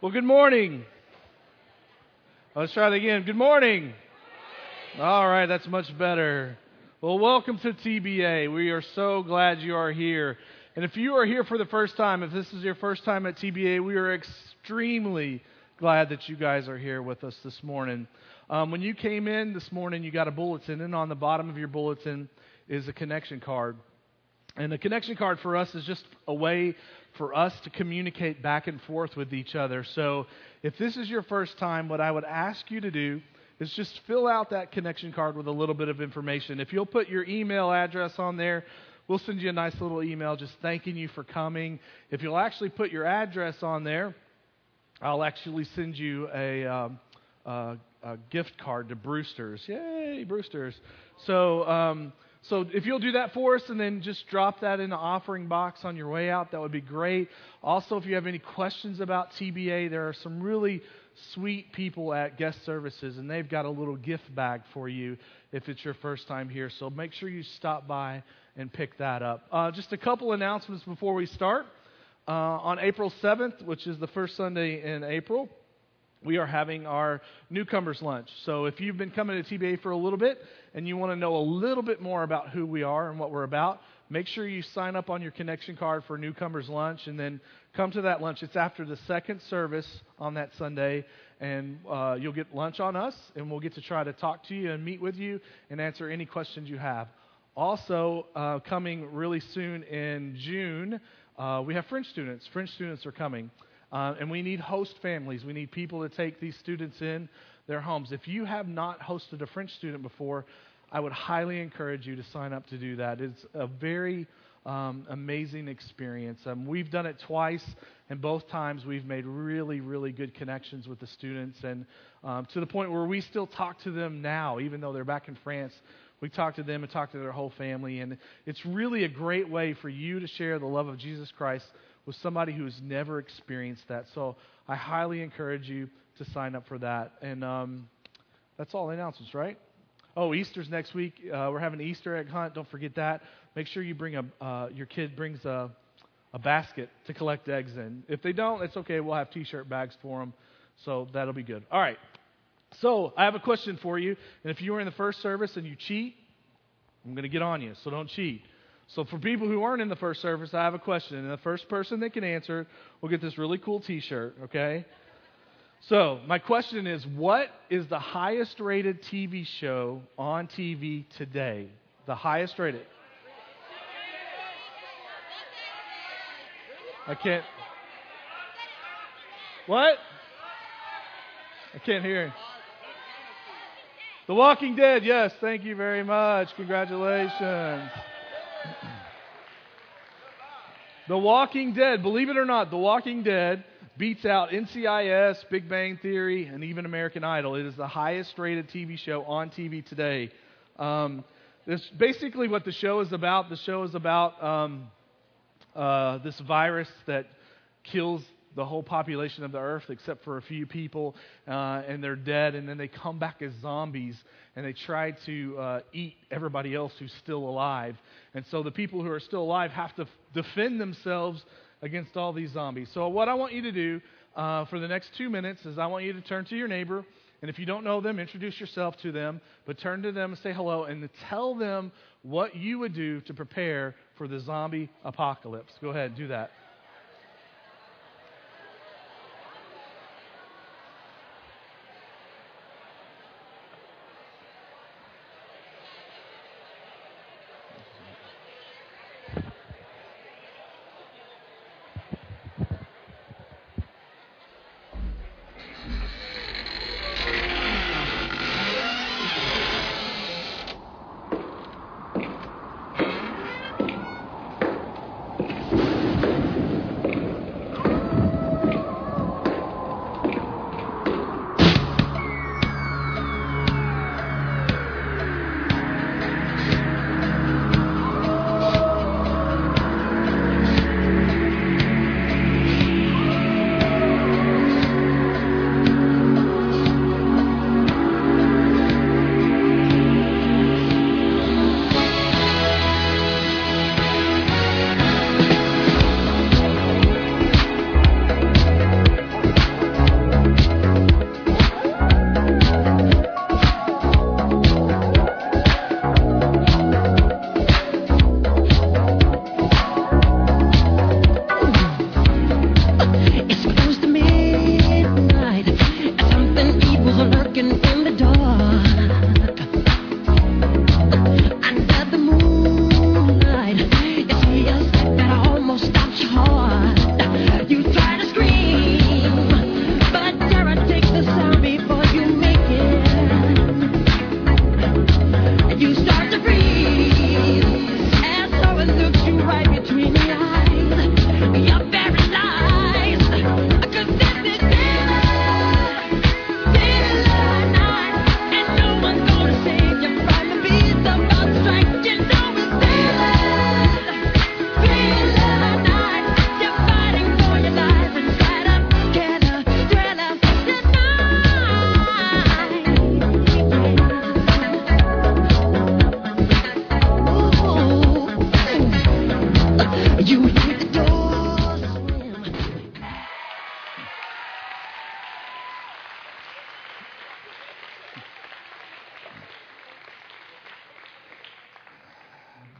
Well, good morning. Let's try it again. Good morning. All right, that's much better. Well, welcome to TBA. We are so glad you are here. And if you are here for the first time, if this is your first time at TBA, we are extremely glad that you guys are here with us this morning. Um, when you came in this morning, you got a bulletin, and on the bottom of your bulletin is a connection card. And the connection card for us is just a way for us to communicate back and forth with each other. So if this is your first time, what I would ask you to do is just fill out that connection card with a little bit of information. If you'll put your email address on there, we'll send you a nice little email just thanking you for coming. If you'll actually put your address on there, I'll actually send you a, um, a, a gift card to Brewster's. Yay, Brewster's. So, um, so if you'll do that for us and then just drop that in the offering box on your way out, that would be great. Also, if you have any questions about TBA, there are some really sweet people at guest services, and they've got a little gift bag for you if it's your first time here. So make sure you stop by and pick that up. Uh, just a couple announcements before we start. Uh, on April 7th, which is the first Sunday in April, we are having our newcomers lunch. So if you've been coming to TBA for a little bit and you want to know a little bit more about who we are and what we're about, make sure you sign up on your connection card for newcomers lunch and then come to that lunch. It's after the second service on that Sunday, and uh, you'll get lunch on us, and we'll get to try to talk to you and meet with you and answer any questions you have. Also, uh, coming really soon in June, uh, we have French students. French students are coming. Uh, and we need host families. We need people to take these students in their homes. If you have not hosted a French student before, I would highly encourage you to sign up to do that. It's a very um, amazing experience. Um, we've done it twice, and both times we've made really, really good connections with the students, and um, to the point where we still talk to them now, even though they're back in France. We talk to them and talk to their whole family, and it's really a great way for you to share the love of Jesus Christ with somebody who's never experienced that. So I highly encourage you to sign up for that. And um, that's all the announcements, right? Oh, Easter's next week. Uh, we're having an Easter egg hunt. Don't forget that. Make sure you bring a uh, your kid brings a a basket to collect eggs in. If they don't, it's okay. We'll have T-shirt bags for them, so that'll be good. All right. So I have a question for you, and if you were in the first service and you cheat, I'm going to get on you. So don't cheat. So, for people who aren't in the first service, I have a question. And the first person that can answer will get this really cool t shirt, okay? So, my question is what is the highest rated TV show on TV today? The highest rated. I can't. What? I can't hear. The Walking Dead, yes, thank you very much. Congratulations. The Walking Dead, believe it or not, The Walking Dead beats out NCIS, Big Bang Theory, and even American Idol. It is the highest rated TV show on TV today. Um, this basically what the show is about. The show is about um, uh, this virus that kills the whole population of the earth except for a few people, uh, and they're dead, and then they come back as zombies, and they try to uh, eat everybody else who's still alive. And so the people who are still alive have to f- defend themselves against all these zombies. So what I want you to do uh, for the next two minutes is I want you to turn to your neighbor, and if you don't know them, introduce yourself to them, but turn to them and say hello, and tell them what you would do to prepare for the zombie apocalypse. Go ahead, do that.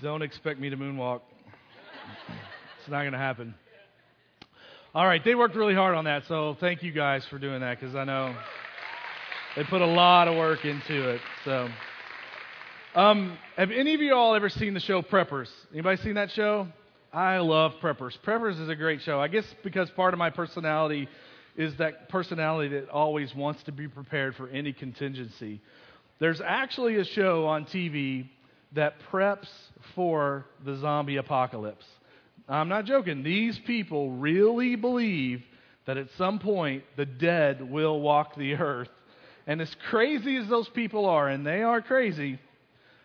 Don't expect me to moonwalk. it's not going to happen. All right, they worked really hard on that, so thank you guys for doing that because I know they put a lot of work into it. So, um, have any of you all ever seen the show Preppers? Anybody seen that show? I love Preppers. Preppers is a great show. I guess because part of my personality is that personality that always wants to be prepared for any contingency. There's actually a show on TV that preps for the zombie apocalypse. I'm not joking. These people really believe that at some point the dead will walk the earth. And as crazy as those people are, and they are crazy,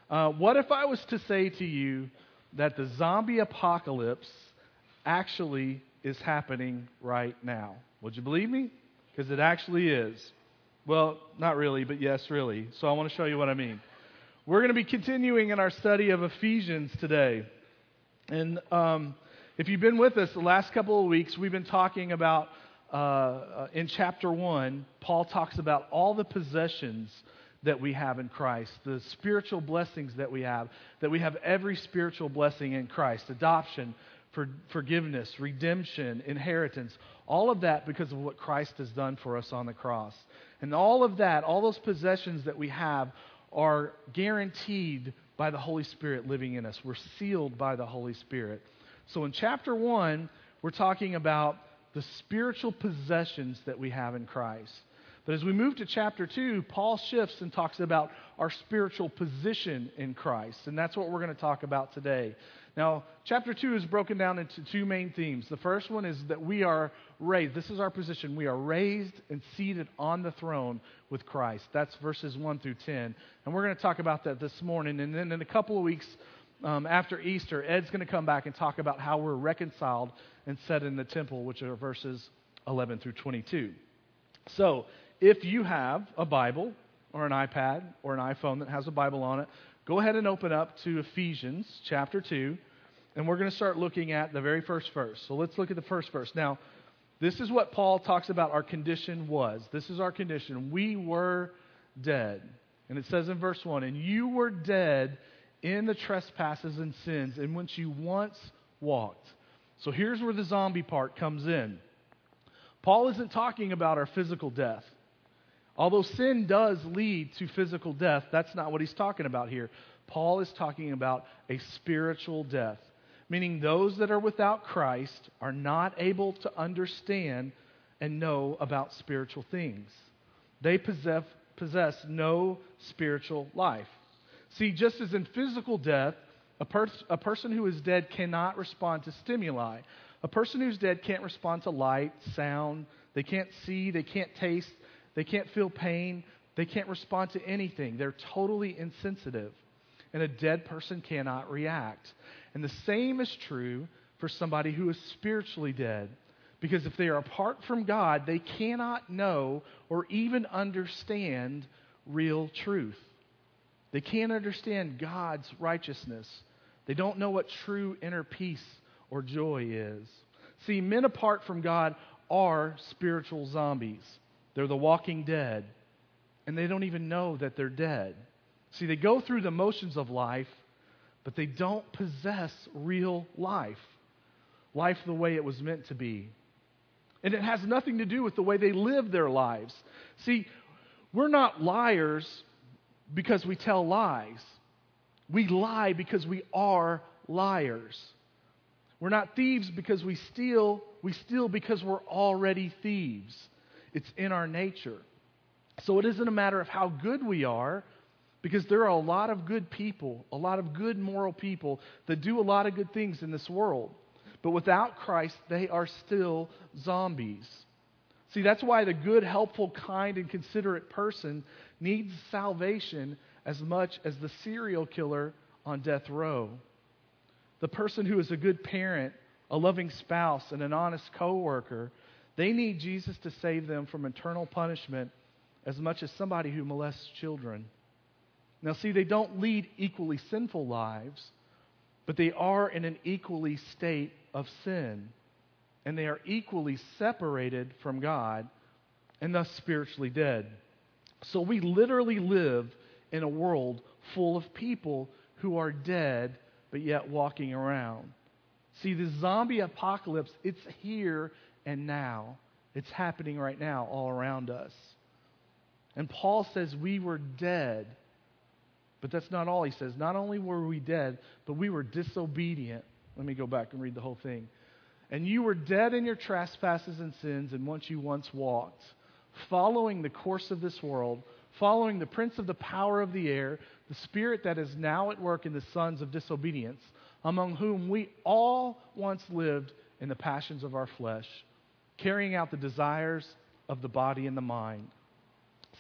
uh, what if I was to say to you that the zombie apocalypse actually is happening right now? Would you believe me? Because it actually is. Well, not really, but yes, really. So I want to show you what I mean. We're going to be continuing in our study of Ephesians today. And um, if you've been with us the last couple of weeks, we've been talking about, uh, uh, in chapter 1, Paul talks about all the possessions that we have in Christ, the spiritual blessings that we have, that we have every spiritual blessing in Christ adoption, for, forgiveness, redemption, inheritance, all of that because of what Christ has done for us on the cross. And all of that, all those possessions that we have, are guaranteed by the Holy Spirit living in us. We're sealed by the Holy Spirit. So in chapter 1, we're talking about the spiritual possessions that we have in Christ. But as we move to chapter 2, Paul shifts and talks about our spiritual position in Christ. And that's what we're going to talk about today. Now, chapter 2 is broken down into two main themes. The first one is that we are raised. This is our position. We are raised and seated on the throne with Christ. That's verses 1 through 10. And we're going to talk about that this morning. And then in a couple of weeks um, after Easter, Ed's going to come back and talk about how we're reconciled and set in the temple, which are verses 11 through 22. So, if you have a Bible or an iPad or an iPhone that has a Bible on it, Go ahead and open up to Ephesians chapter 2, and we're going to start looking at the very first verse. So let's look at the first verse. Now, this is what Paul talks about our condition was. This is our condition. We were dead. And it says in verse 1 And you were dead in the trespasses and sins in which you once walked. So here's where the zombie part comes in. Paul isn't talking about our physical death. Although sin does lead to physical death, that's not what he's talking about here. Paul is talking about a spiritual death, meaning those that are without Christ are not able to understand and know about spiritual things. They possess, possess no spiritual life. See, just as in physical death, a, a person who is dead cannot respond to stimuli. A person who's dead can't respond to light, sound, they can't see, they can't taste, they can't feel pain. They can't respond to anything. They're totally insensitive. And a dead person cannot react. And the same is true for somebody who is spiritually dead. Because if they are apart from God, they cannot know or even understand real truth. They can't understand God's righteousness. They don't know what true inner peace or joy is. See, men apart from God are spiritual zombies. They're the walking dead, and they don't even know that they're dead. See, they go through the motions of life, but they don't possess real life. Life the way it was meant to be. And it has nothing to do with the way they live their lives. See, we're not liars because we tell lies. We lie because we are liars. We're not thieves because we steal. We steal because we're already thieves. It's in our nature. So it isn't a matter of how good we are, because there are a lot of good people, a lot of good moral people that do a lot of good things in this world. But without Christ, they are still zombies. See, that's why the good, helpful, kind, and considerate person needs salvation as much as the serial killer on death row. The person who is a good parent, a loving spouse, and an honest coworker they need Jesus to save them from eternal punishment as much as somebody who molests children. Now, see, they don't lead equally sinful lives, but they are in an equally state of sin. And they are equally separated from God and thus spiritually dead. So we literally live in a world full of people who are dead but yet walking around. See, the zombie apocalypse, it's here and now. It's happening right now all around us. And Paul says we were dead. But that's not all he says. Not only were we dead, but we were disobedient. Let me go back and read the whole thing. And you were dead in your trespasses and sins in which you once walked, following the course of this world, following the prince of the power of the air, the spirit that is now at work in the sons of disobedience, among whom we all once lived in the passions of our flesh, carrying out the desires of the body and the mind.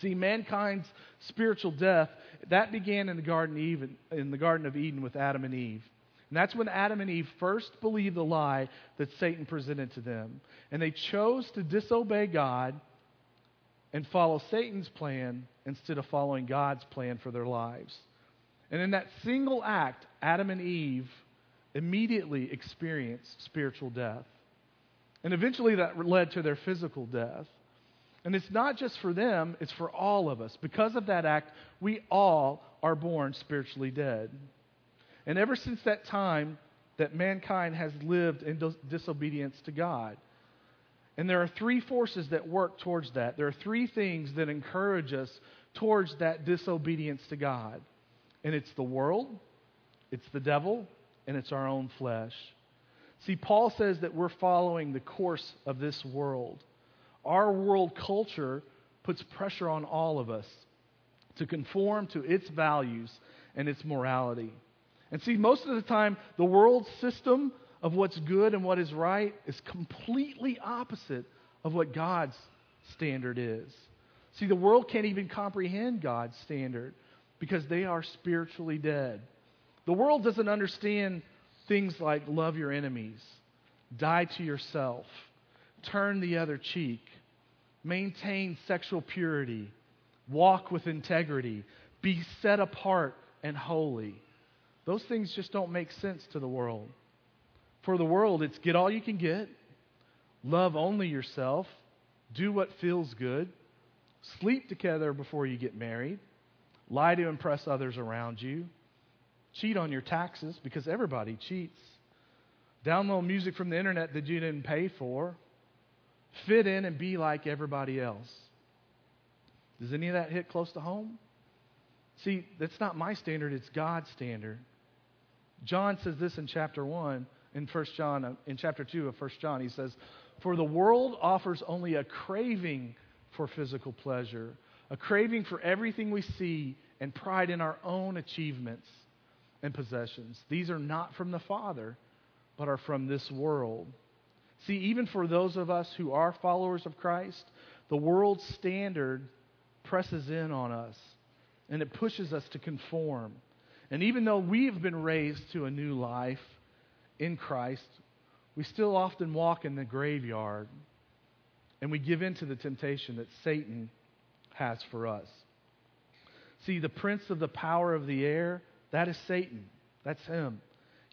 See, mankind's spiritual death, that began in the Garden, Eden, in the Garden of Eden with Adam and Eve. And that's when Adam and Eve first believed the lie that Satan presented to them. And they chose to disobey God and follow Satan's plan instead of following God's plan for their lives. And in that single act, Adam and Eve immediately experienced spiritual death. And eventually that led to their physical death. And it's not just for them, it's for all of us. Because of that act, we all are born spiritually dead. And ever since that time, that mankind has lived in dis- disobedience to God. And there are three forces that work towards that. There are three things that encourage us towards that disobedience to God. And it's the world, it's the devil, and it's our own flesh. See, Paul says that we're following the course of this world. Our world culture puts pressure on all of us to conform to its values and its morality. And see, most of the time, the world system of what's good and what is right is completely opposite of what God's standard is. See, the world can't even comprehend God's standard because they are spiritually dead. The world doesn't understand things like love your enemies, die to yourself, turn the other cheek, maintain sexual purity, walk with integrity, be set apart and holy. Those things just don't make sense to the world. For the world, it's get all you can get, love only yourself, do what feels good, sleep together before you get married, lie to impress others around you, cheat on your taxes because everybody cheats, download music from the internet that you didn't pay for, fit in and be like everybody else. Does any of that hit close to home? See, that's not my standard, it's God's standard. John says this in chapter 1, in 1 John, uh, in chapter 2 of 1 John. He says, For the world offers only a craving for physical pleasure, a craving for everything we see, and pride in our own achievements and possessions. These are not from the Father, but are from this world. See, even for those of us who are followers of Christ, the world's standard presses in on us and it pushes us to conform. And even though we've been raised to a new life in Christ, we still often walk in the graveyard and we give in to the temptation that Satan has for us. See, the prince of the power of the air, that is Satan. That's him.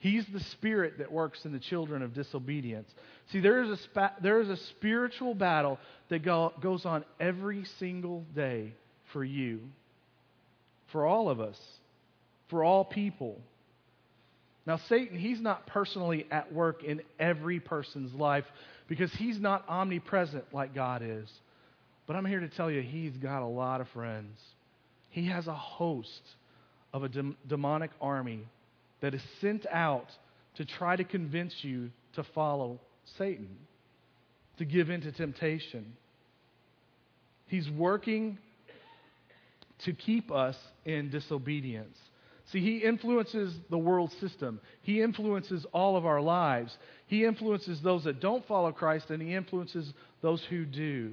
He's the spirit that works in the children of disobedience. See, there is a, spa- there is a spiritual battle that go- goes on every single day for you, for all of us, for all people. Now, Satan, he's not personally at work in every person's life because he's not omnipresent like God is. But I'm here to tell you, he's got a lot of friends. He has a host of a de- demonic army that is sent out to try to convince you to follow Satan, to give in to temptation. He's working to keep us in disobedience. See, he influences the world system. He influences all of our lives. He influences those that don't follow Christ, and he influences those who do.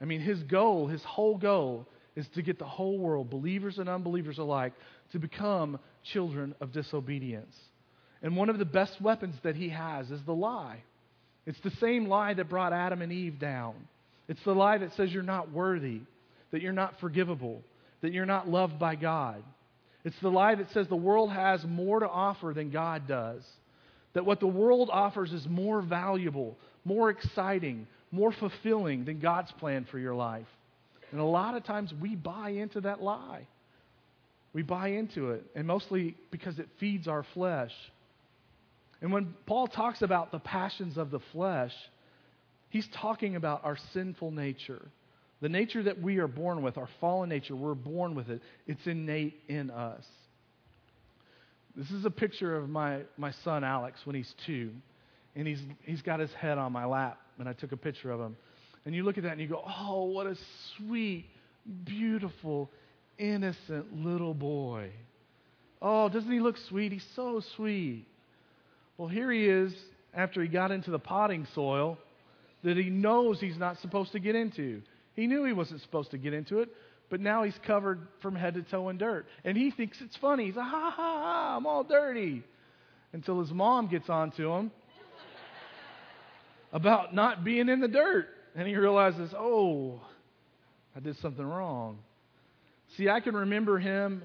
I mean, his goal, his whole goal, is to get the whole world, believers and unbelievers alike, to become children of disobedience. And one of the best weapons that he has is the lie. It's the same lie that brought Adam and Eve down. It's the lie that says you're not worthy, that you're not forgivable, that you're not loved by God. It's the lie that says the world has more to offer than God does. That what the world offers is more valuable, more exciting, more fulfilling than God's plan for your life. And a lot of times we buy into that lie. We buy into it, and mostly because it feeds our flesh. And when Paul talks about the passions of the flesh, he's talking about our sinful nature. The nature that we are born with, our fallen nature, we're born with it. It's innate in us. This is a picture of my, my son Alex when he's two. And he's, he's got his head on my lap, and I took a picture of him. And you look at that and you go, oh, what a sweet, beautiful, innocent little boy. Oh, doesn't he look sweet? He's so sweet. Well, here he is after he got into the potting soil that he knows he's not supposed to get into. He knew he wasn't supposed to get into it, but now he's covered from head to toe in dirt. And he thinks it's funny. He's like, ha ha ha, I'm all dirty. Until his mom gets on to him about not being in the dirt. And he realizes, oh, I did something wrong. See, I can remember him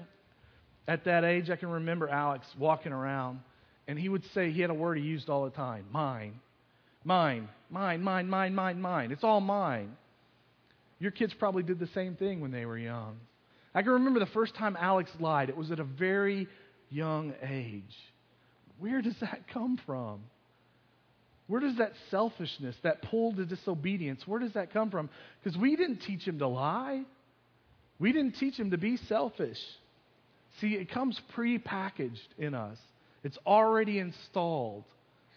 at that age. I can remember Alex walking around, and he would say he had a word he used all the time mine, mine, mine, mine, mine, mine, mine. It's all mine. Your kids probably did the same thing when they were young. I can remember the first time Alex lied. It was at a very young age. Where does that come from? Where does that selfishness, that pull to disobedience, where does that come from? Because we didn't teach him to lie. We didn't teach him to be selfish. See, it comes pre-packaged in us. It's already installed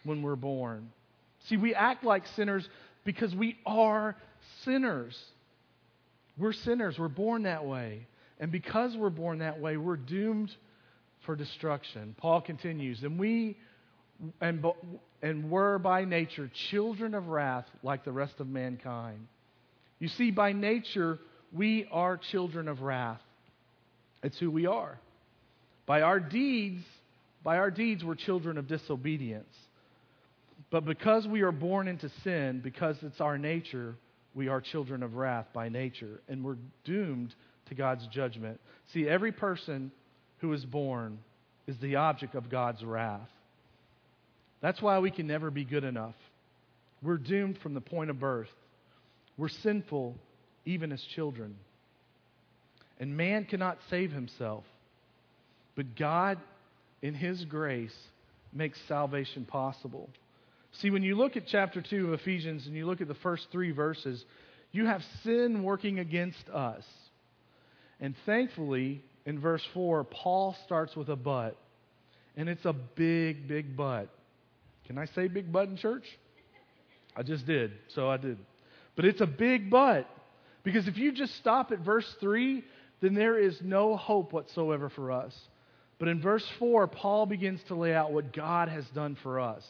when we're born. See, we act like sinners because we are sinners. We're sinners. We're born that way. And because we're born that way, we're doomed for destruction. Paul continues, and we and, and were by nature children of wrath like the rest of mankind. You see, by nature, we are children of wrath. It's who we are. By our deeds, by our deeds, we're children of disobedience. But because we are born into sin, because it's our nature, we are children of wrath by nature, and we're doomed to God's judgment. See, every person who is born is the object of God's wrath. That's why we can never be good enough. We're doomed from the point of birth. We're sinful even as children. And man cannot save himself. But God, in His grace, makes salvation possible. See, when you look at chapter 2 of Ephesians and you look at the first three verses, you have sin working against us. And thankfully, in verse 4, Paul starts with a but. And it's a big, big but. Can I say big but in church? I just did, so I did. But it's a big but. Because if you just stop at verse 3, then there is no hope whatsoever for us. But in verse 4, Paul begins to lay out what God has done for us.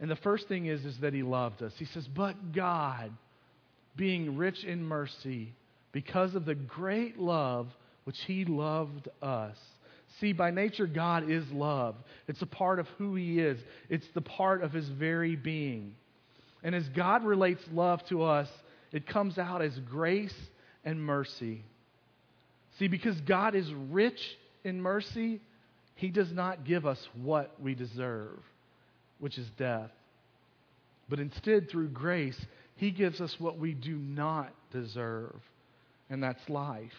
And the first thing is, is that he loved us. He says, But God, being rich in mercy, because of the great love which he loved us. See, by nature, God is love. It's a part of who he is, it's the part of his very being. And as God relates love to us, it comes out as grace and mercy. See, because God is rich in mercy, he does not give us what we deserve which is death. But instead, through grace, He gives us what we do not deserve, and that's life.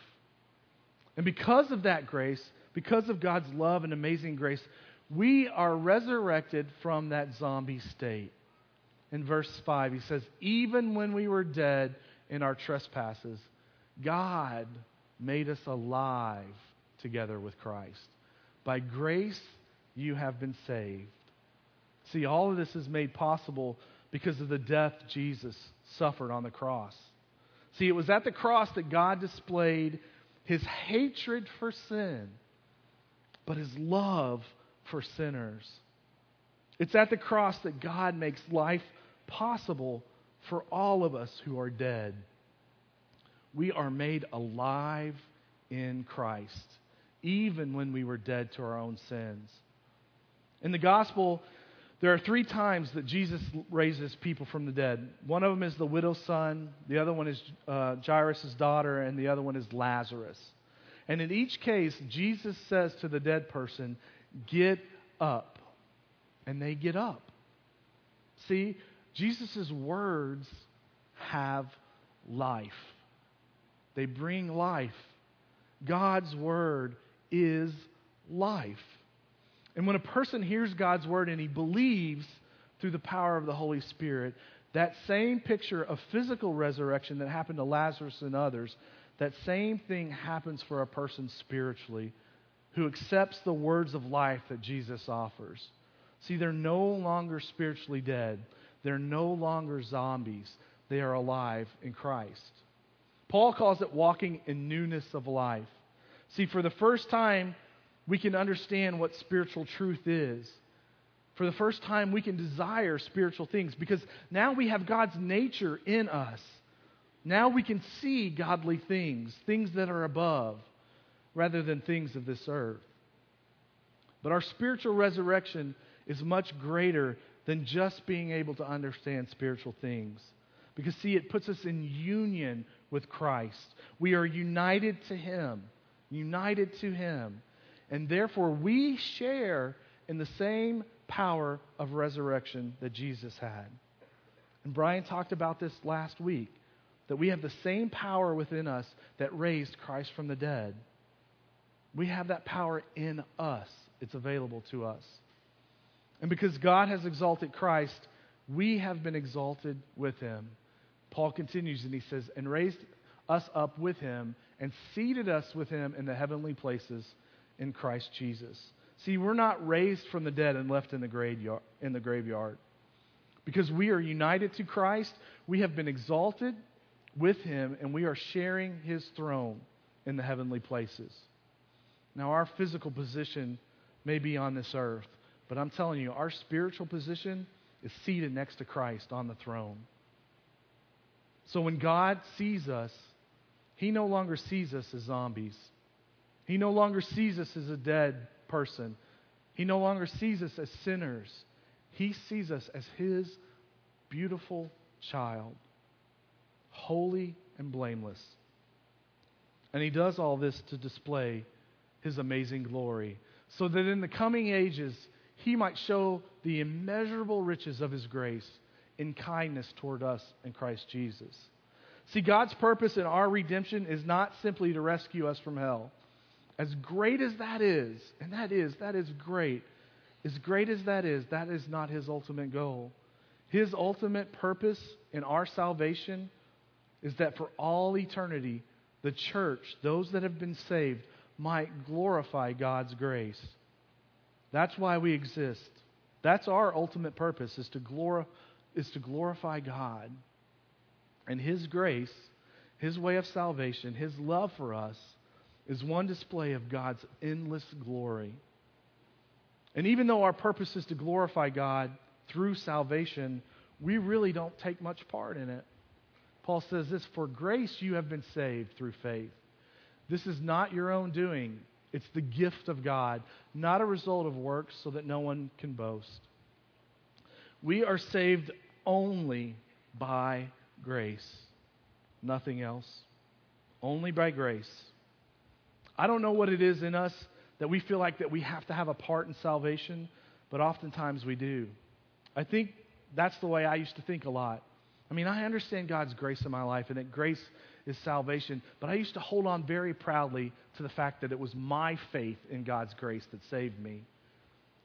And because of that grace, because of God's love and amazing grace, we are resurrected from that zombie state. In verse 5, he says, Even when we were dead in our trespasses, God made us alive together with Christ. By grace, you have been saved. See, all of this is made possible because of the death Jesus suffered on the cross. See, it was at the cross that God displayed his hatred for sin, but his love for sinners. It's at the cross that God makes life possible for all of us who are dead. We are made alive in Christ, even when we were dead to our own sins. In the gospel, there are three times that Jesus raises people from the dead. One of them is the widow's son, the other one is uh, Jairus' daughter, and the other one is Lazarus. And in each case, Jesus says to the dead person, Get up. And they get up. See, Jesus' words have life, they bring life. God's word is life. And when a person hears God's word and he believes through the power of the Holy Spirit, that same picture of physical resurrection that happened to Lazarus and others, that same thing happens for a person spiritually who accepts the words of life that Jesus offers. See, they're no longer spiritually dead. They're no longer zombies. They are alive in Christ. Paul calls it walking in newness of life. See, for the first time, we can understand what spiritual truth is. For the first time, we can desire spiritual things because now we have God's nature in us. Now we can see godly things, things that are above, rather than things of this earth. But our spiritual resurrection is much greater than just being able to understand spiritual things. Because, see, it puts us in union with Christ. We are united to Him, united to Him. And therefore, we share in the same power of resurrection that Jesus had. And Brian talked about this last week that we have the same power within us that raised Christ from the dead. We have that power in us, it's available to us. And because God has exalted Christ, we have been exalted with him. Paul continues and he says, and raised us up with him and seated us with him in the heavenly places in Christ Jesus. See, we're not raised from the dead and left in the graveyard. In the graveyard. Because we are united to Christ, we have been exalted with him, and we are sharing his throne in the heavenly places. Now, our physical position may be on this earth, but I'm telling you, our spiritual position is seated next to Christ on the throne. So when God sees us, he no longer sees us as zombies. He no longer sees us as a dead person. He no longer sees us as sinners. He sees us as his beautiful child, holy and blameless. And he does all this to display his amazing glory, so that in the coming ages he might show the immeasurable riches of his grace in kindness toward us in Christ Jesus. See, God's purpose in our redemption is not simply to rescue us from hell. As great as that is, and that is, that is great, as great as that is, that is not his ultimate goal. His ultimate purpose in our salvation is that for all eternity, the church, those that have been saved, might glorify God's grace. That's why we exist. That's our ultimate purpose is to, glor- is to glorify God. And His grace, His way of salvation, His love for us is one display of God's endless glory. And even though our purpose is to glorify God through salvation, we really don't take much part in it. Paul says this For grace you have been saved through faith. This is not your own doing, it's the gift of God, not a result of works, so that no one can boast. We are saved only by grace, nothing else. Only by grace. I don't know what it is in us that we feel like that we have to have a part in salvation, but oftentimes we do. I think that's the way I used to think a lot. I mean, I understand God's grace in my life and that grace is salvation, but I used to hold on very proudly to the fact that it was my faith in God's grace that saved me.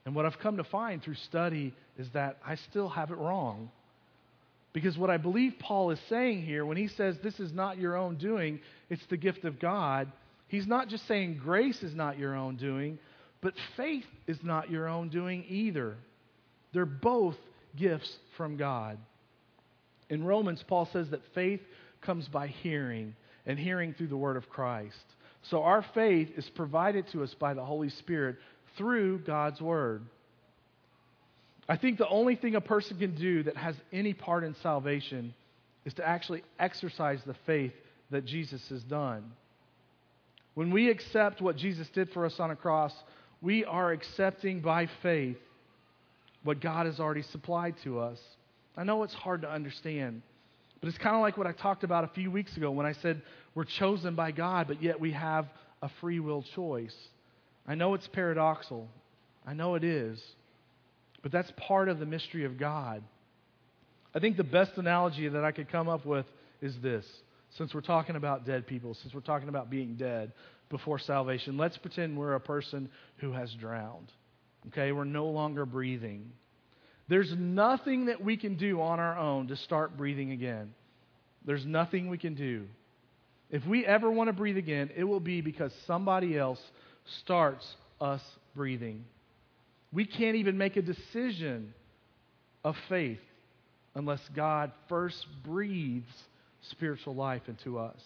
And what I've come to find through study is that I still have it wrong. Because what I believe Paul is saying here, when he says this is not your own doing, it's the gift of God, He's not just saying grace is not your own doing, but faith is not your own doing either. They're both gifts from God. In Romans, Paul says that faith comes by hearing, and hearing through the word of Christ. So our faith is provided to us by the Holy Spirit through God's word. I think the only thing a person can do that has any part in salvation is to actually exercise the faith that Jesus has done. When we accept what Jesus did for us on a cross, we are accepting by faith what God has already supplied to us. I know it's hard to understand, but it's kind of like what I talked about a few weeks ago when I said we're chosen by God, but yet we have a free will choice. I know it's paradoxical. I know it is. But that's part of the mystery of God. I think the best analogy that I could come up with is this since we're talking about dead people, since we're talking about being dead before salvation, let's pretend we're a person who has drowned. Okay, we're no longer breathing. There's nothing that we can do on our own to start breathing again. There's nothing we can do. If we ever want to breathe again, it will be because somebody else starts us breathing. We can't even make a decision of faith unless God first breathes spiritual life into us.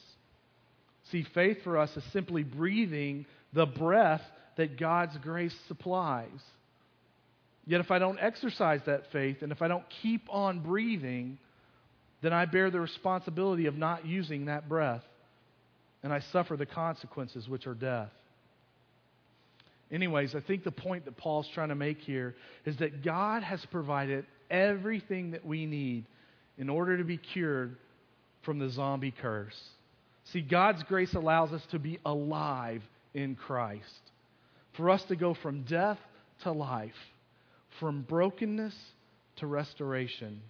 See, faith for us is simply breathing the breath that God's grace supplies. Yet, if I don't exercise that faith and if I don't keep on breathing, then I bear the responsibility of not using that breath. And I suffer the consequences, which are death. Anyways, I think the point that Paul's trying to make here is that God has provided everything that we need in order to be cured from the zombie curse. See, God's grace allows us to be alive in Christ, for us to go from death to life, from brokenness to restoration,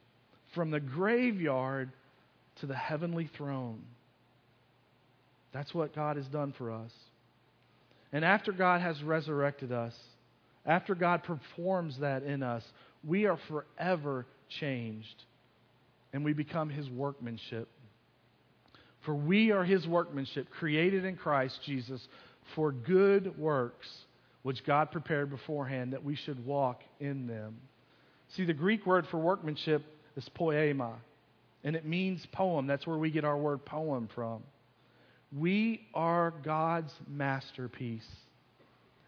from the graveyard to the heavenly throne. That's what God has done for us. And after God has resurrected us, after God performs that in us, we are forever changed and we become His workmanship. For we are His workmanship, created in Christ Jesus for good works, which God prepared beforehand that we should walk in them. See, the Greek word for workmanship is poema, and it means poem. That's where we get our word poem from. We are God's masterpiece,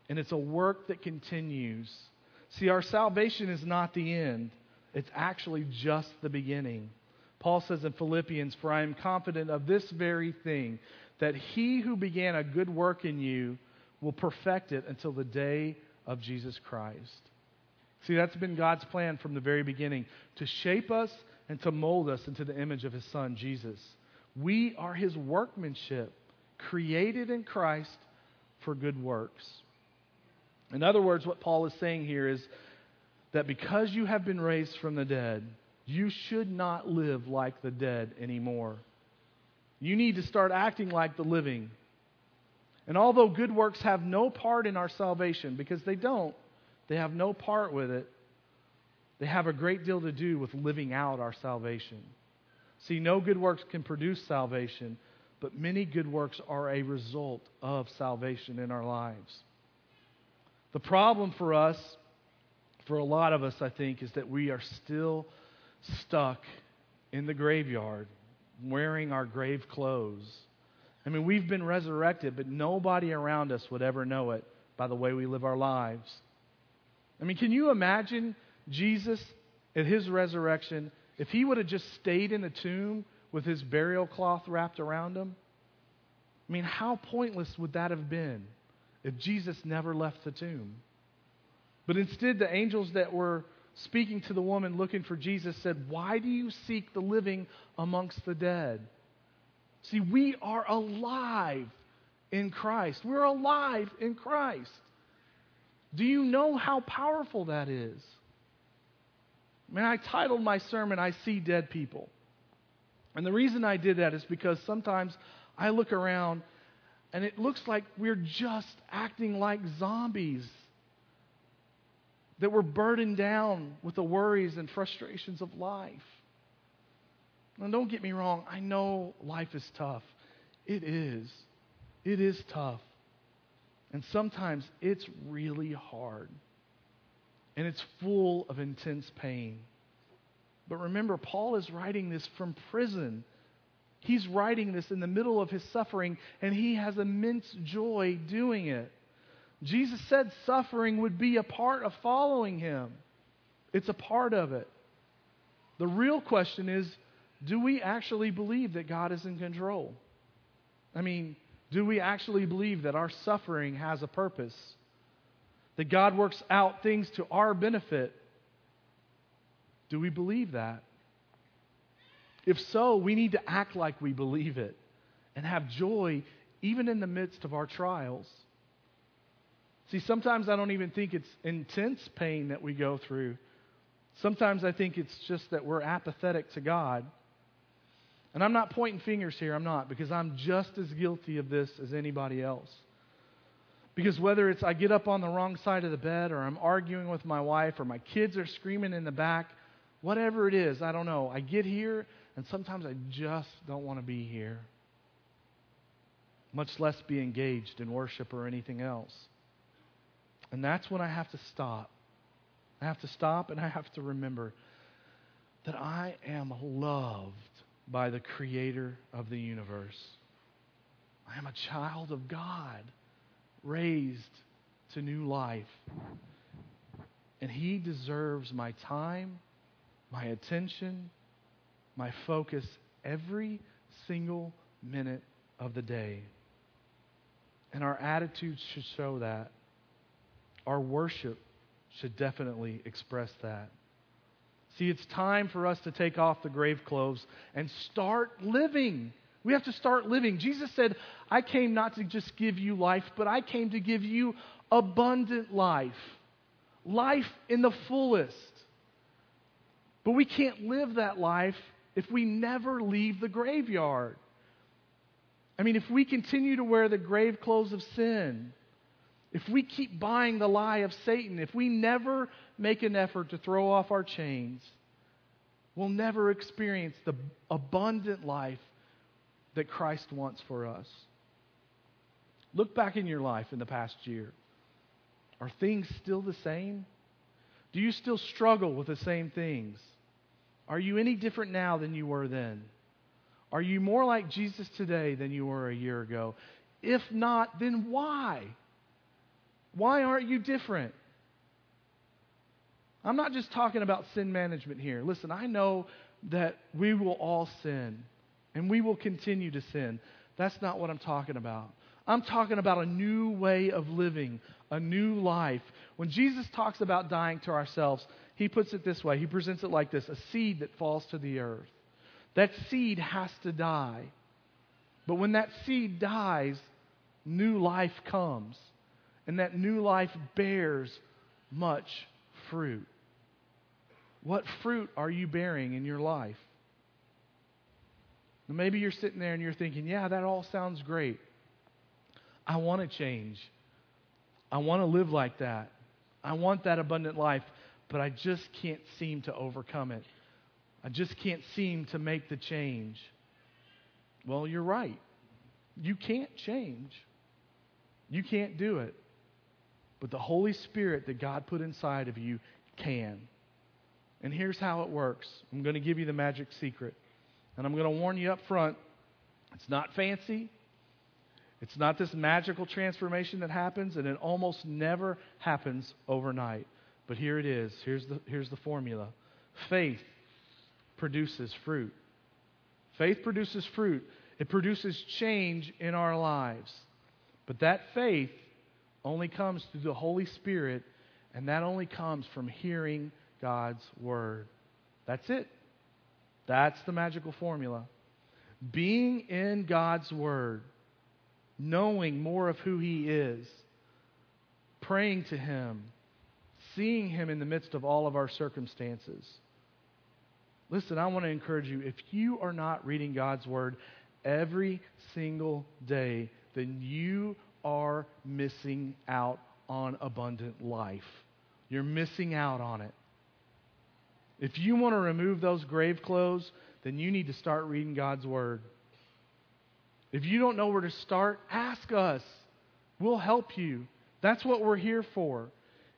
and it's a work that continues. See, our salvation is not the end, it's actually just the beginning. Paul says in Philippians, For I am confident of this very thing, that he who began a good work in you will perfect it until the day of Jesus Christ. See, that's been God's plan from the very beginning to shape us and to mold us into the image of his son, Jesus. We are his workmanship, created in Christ for good works. In other words, what Paul is saying here is that because you have been raised from the dead, you should not live like the dead anymore. You need to start acting like the living. And although good works have no part in our salvation, because they don't, they have no part with it, they have a great deal to do with living out our salvation. See, no good works can produce salvation, but many good works are a result of salvation in our lives. The problem for us, for a lot of us, I think, is that we are still stuck in the graveyard wearing our grave clothes. I mean, we've been resurrected, but nobody around us would ever know it by the way we live our lives. I mean, can you imagine Jesus at his resurrection if he would have just stayed in the tomb with his burial cloth wrapped around him? I mean, how pointless would that have been if Jesus never left the tomb? But instead, the angels that were speaking to the woman looking for Jesus, said, Why do you seek the living amongst the dead? See, we are alive in Christ. We're alive in Christ. Do you know how powerful that is? I mean, I titled my sermon, I See Dead People. And the reason I did that is because sometimes I look around and it looks like we're just acting like zombies that we're burdened down with the worries and frustrations of life. Now, don't get me wrong, I know life is tough. It is. It is tough. And sometimes it's really hard. And it's full of intense pain. But remember, Paul is writing this from prison. He's writing this in the middle of his suffering, and he has immense joy doing it. Jesus said suffering would be a part of following him. It's a part of it. The real question is do we actually believe that God is in control? I mean, do we actually believe that our suffering has a purpose? That God works out things to our benefit? Do we believe that? If so, we need to act like we believe it and have joy even in the midst of our trials. See, sometimes I don't even think it's intense pain that we go through. Sometimes I think it's just that we're apathetic to God. And I'm not pointing fingers here, I'm not, because I'm just as guilty of this as anybody else. Because whether it's I get up on the wrong side of the bed, or I'm arguing with my wife, or my kids are screaming in the back, whatever it is, I don't know. I get here, and sometimes I just don't want to be here, much less be engaged in worship or anything else. And that's when I have to stop. I have to stop and I have to remember that I am loved by the Creator of the universe. I am a child of God raised to new life. And He deserves my time, my attention, my focus every single minute of the day. And our attitudes should show that. Our worship should definitely express that. See, it's time for us to take off the grave clothes and start living. We have to start living. Jesus said, I came not to just give you life, but I came to give you abundant life. Life in the fullest. But we can't live that life if we never leave the graveyard. I mean, if we continue to wear the grave clothes of sin, if we keep buying the lie of Satan, if we never make an effort to throw off our chains, we'll never experience the abundant life that Christ wants for us. Look back in your life in the past year. Are things still the same? Do you still struggle with the same things? Are you any different now than you were then? Are you more like Jesus today than you were a year ago? If not, then why? Why aren't you different? I'm not just talking about sin management here. Listen, I know that we will all sin and we will continue to sin. That's not what I'm talking about. I'm talking about a new way of living, a new life. When Jesus talks about dying to ourselves, he puts it this way. He presents it like this a seed that falls to the earth. That seed has to die. But when that seed dies, new life comes and that new life bears much fruit. What fruit are you bearing in your life? Maybe you're sitting there and you're thinking, yeah, that all sounds great. I want to change. I want to live like that. I want that abundant life, but I just can't seem to overcome it. I just can't seem to make the change. Well, you're right. You can't change. You can't do it. But the Holy Spirit that God put inside of you can. And here's how it works I'm going to give you the magic secret. And I'm going to warn you up front it's not fancy. It's not this magical transformation that happens, and it almost never happens overnight. But here it is. Here's the, here's the formula faith produces fruit. Faith produces fruit, it produces change in our lives. But that faith only comes through the Holy Spirit, and that only comes from hearing God's Word. That's it. That's the magical formula. Being in God's Word, knowing more of who He is, praying to Him, seeing Him in the midst of all of our circumstances. Listen, I want to encourage you if you are not reading God's Word every single day, then you are missing out on abundant life. You're missing out on it. If you want to remove those grave clothes, then you need to start reading God's Word. If you don't know where to start, ask us. We'll help you. That's what we're here for.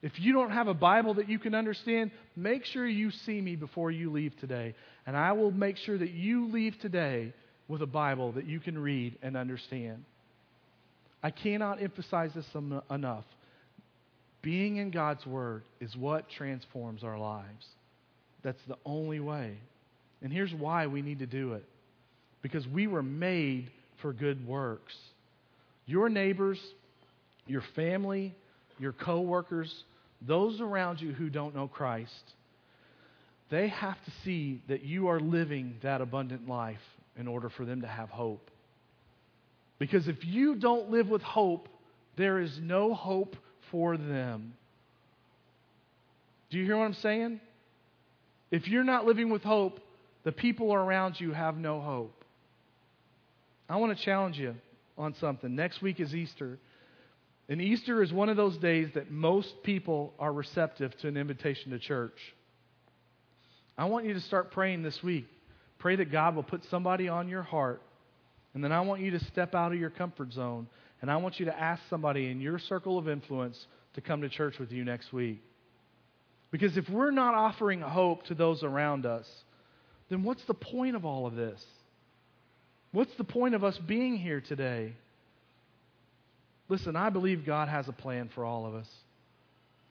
If you don't have a Bible that you can understand, make sure you see me before you leave today. And I will make sure that you leave today with a Bible that you can read and understand. I cannot emphasize this enough. Being in God's Word is what transforms our lives. That's the only way. And here's why we need to do it because we were made for good works. Your neighbors, your family, your coworkers, those around you who don't know Christ, they have to see that you are living that abundant life in order for them to have hope. Because if you don't live with hope, there is no hope for them. Do you hear what I'm saying? If you're not living with hope, the people around you have no hope. I want to challenge you on something. Next week is Easter. And Easter is one of those days that most people are receptive to an invitation to church. I want you to start praying this week. Pray that God will put somebody on your heart. And then I want you to step out of your comfort zone. And I want you to ask somebody in your circle of influence to come to church with you next week. Because if we're not offering hope to those around us, then what's the point of all of this? What's the point of us being here today? Listen, I believe God has a plan for all of us.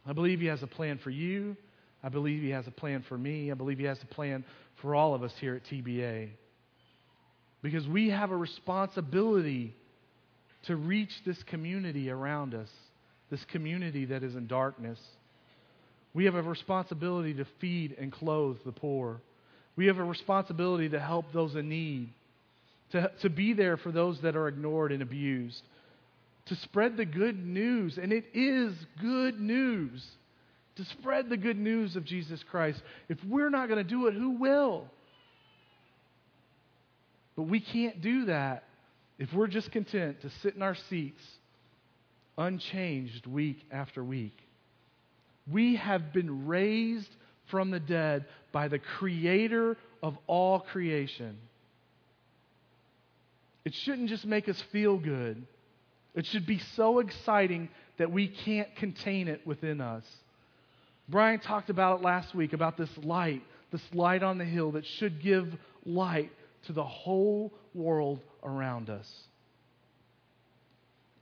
I believe He has a plan for you. I believe He has a plan for me. I believe He has a plan for all of us here at TBA. Because we have a responsibility to reach this community around us, this community that is in darkness. We have a responsibility to feed and clothe the poor. We have a responsibility to help those in need, to, to be there for those that are ignored and abused, to spread the good news. And it is good news to spread the good news of Jesus Christ. If we're not going to do it, who will? But we can't do that if we're just content to sit in our seats unchanged week after week. We have been raised from the dead by the creator of all creation. It shouldn't just make us feel good. It should be so exciting that we can't contain it within us. Brian talked about it last week about this light, this light on the hill that should give light to the whole world around us.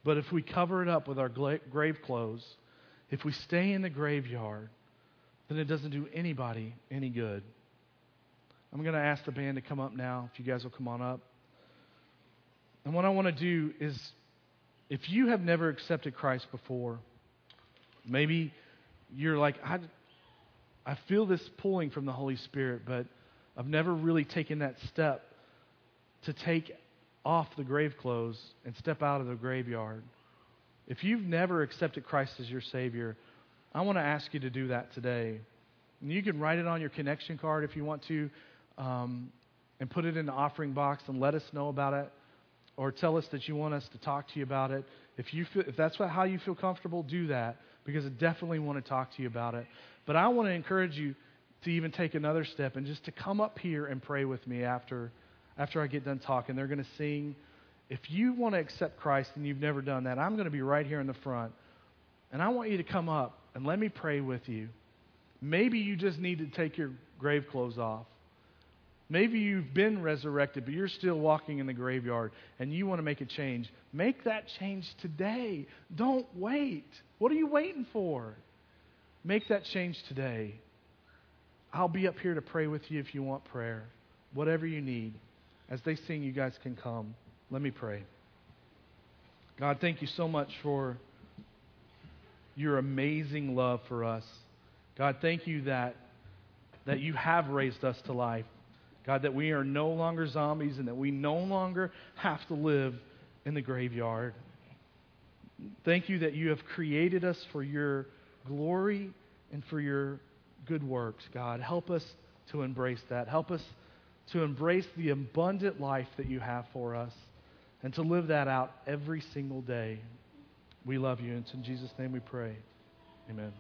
But if we cover it up with our grave clothes, if we stay in the graveyard, then it doesn't do anybody any good. I'm going to ask the band to come up now, if you guys will come on up. And what I want to do is, if you have never accepted Christ before, maybe you're like, I, I feel this pulling from the Holy Spirit, but I've never really taken that step to take off the grave clothes and step out of the graveyard. If you've never accepted Christ as your Savior, I want to ask you to do that today. And you can write it on your connection card if you want to, um, and put it in the offering box and let us know about it, or tell us that you want us to talk to you about it. If you feel, if that's what, how you feel comfortable, do that because I definitely want to talk to you about it. But I want to encourage you to even take another step and just to come up here and pray with me after after I get done talking. They're going to sing. If you want to accept Christ and you've never done that, I'm going to be right here in the front. And I want you to come up and let me pray with you. Maybe you just need to take your grave clothes off. Maybe you've been resurrected, but you're still walking in the graveyard and you want to make a change. Make that change today. Don't wait. What are you waiting for? Make that change today. I'll be up here to pray with you if you want prayer. Whatever you need. As they sing, you guys can come. Let me pray. God, thank you so much for your amazing love for us. God, thank you that, that you have raised us to life. God, that we are no longer zombies and that we no longer have to live in the graveyard. Thank you that you have created us for your glory and for your good works, God. Help us to embrace that. Help us to embrace the abundant life that you have for us and to live that out every single day. We love you. And it's in Jesus' name we pray. Amen.